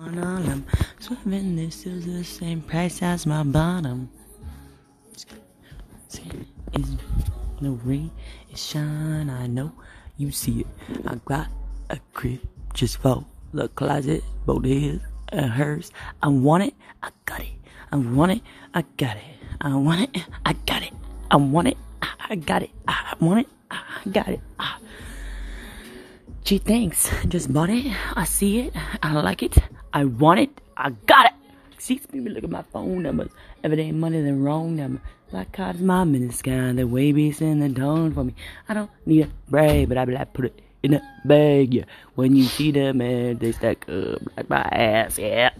On I'm swimming, this is the same price as my bottom. It's no ring, it's shine. I know you see it. I got a crib just for the closet, both his and hers. I want it, I got it. I want it, I got it. I want it, I got it. I want it, I got it. I want it, I got it. Ah. Gee, thanks. Just bought it. I see it. I like it. I want it. I got it. See, people look at my phone numbers. If it ain't money, then wrong number. Black card is my in the sky. The way be in the dawn for me. I don't need a brag, but I be like, put it in a bag. Yeah. When you see them, man, they stack up like my ass. Yeah.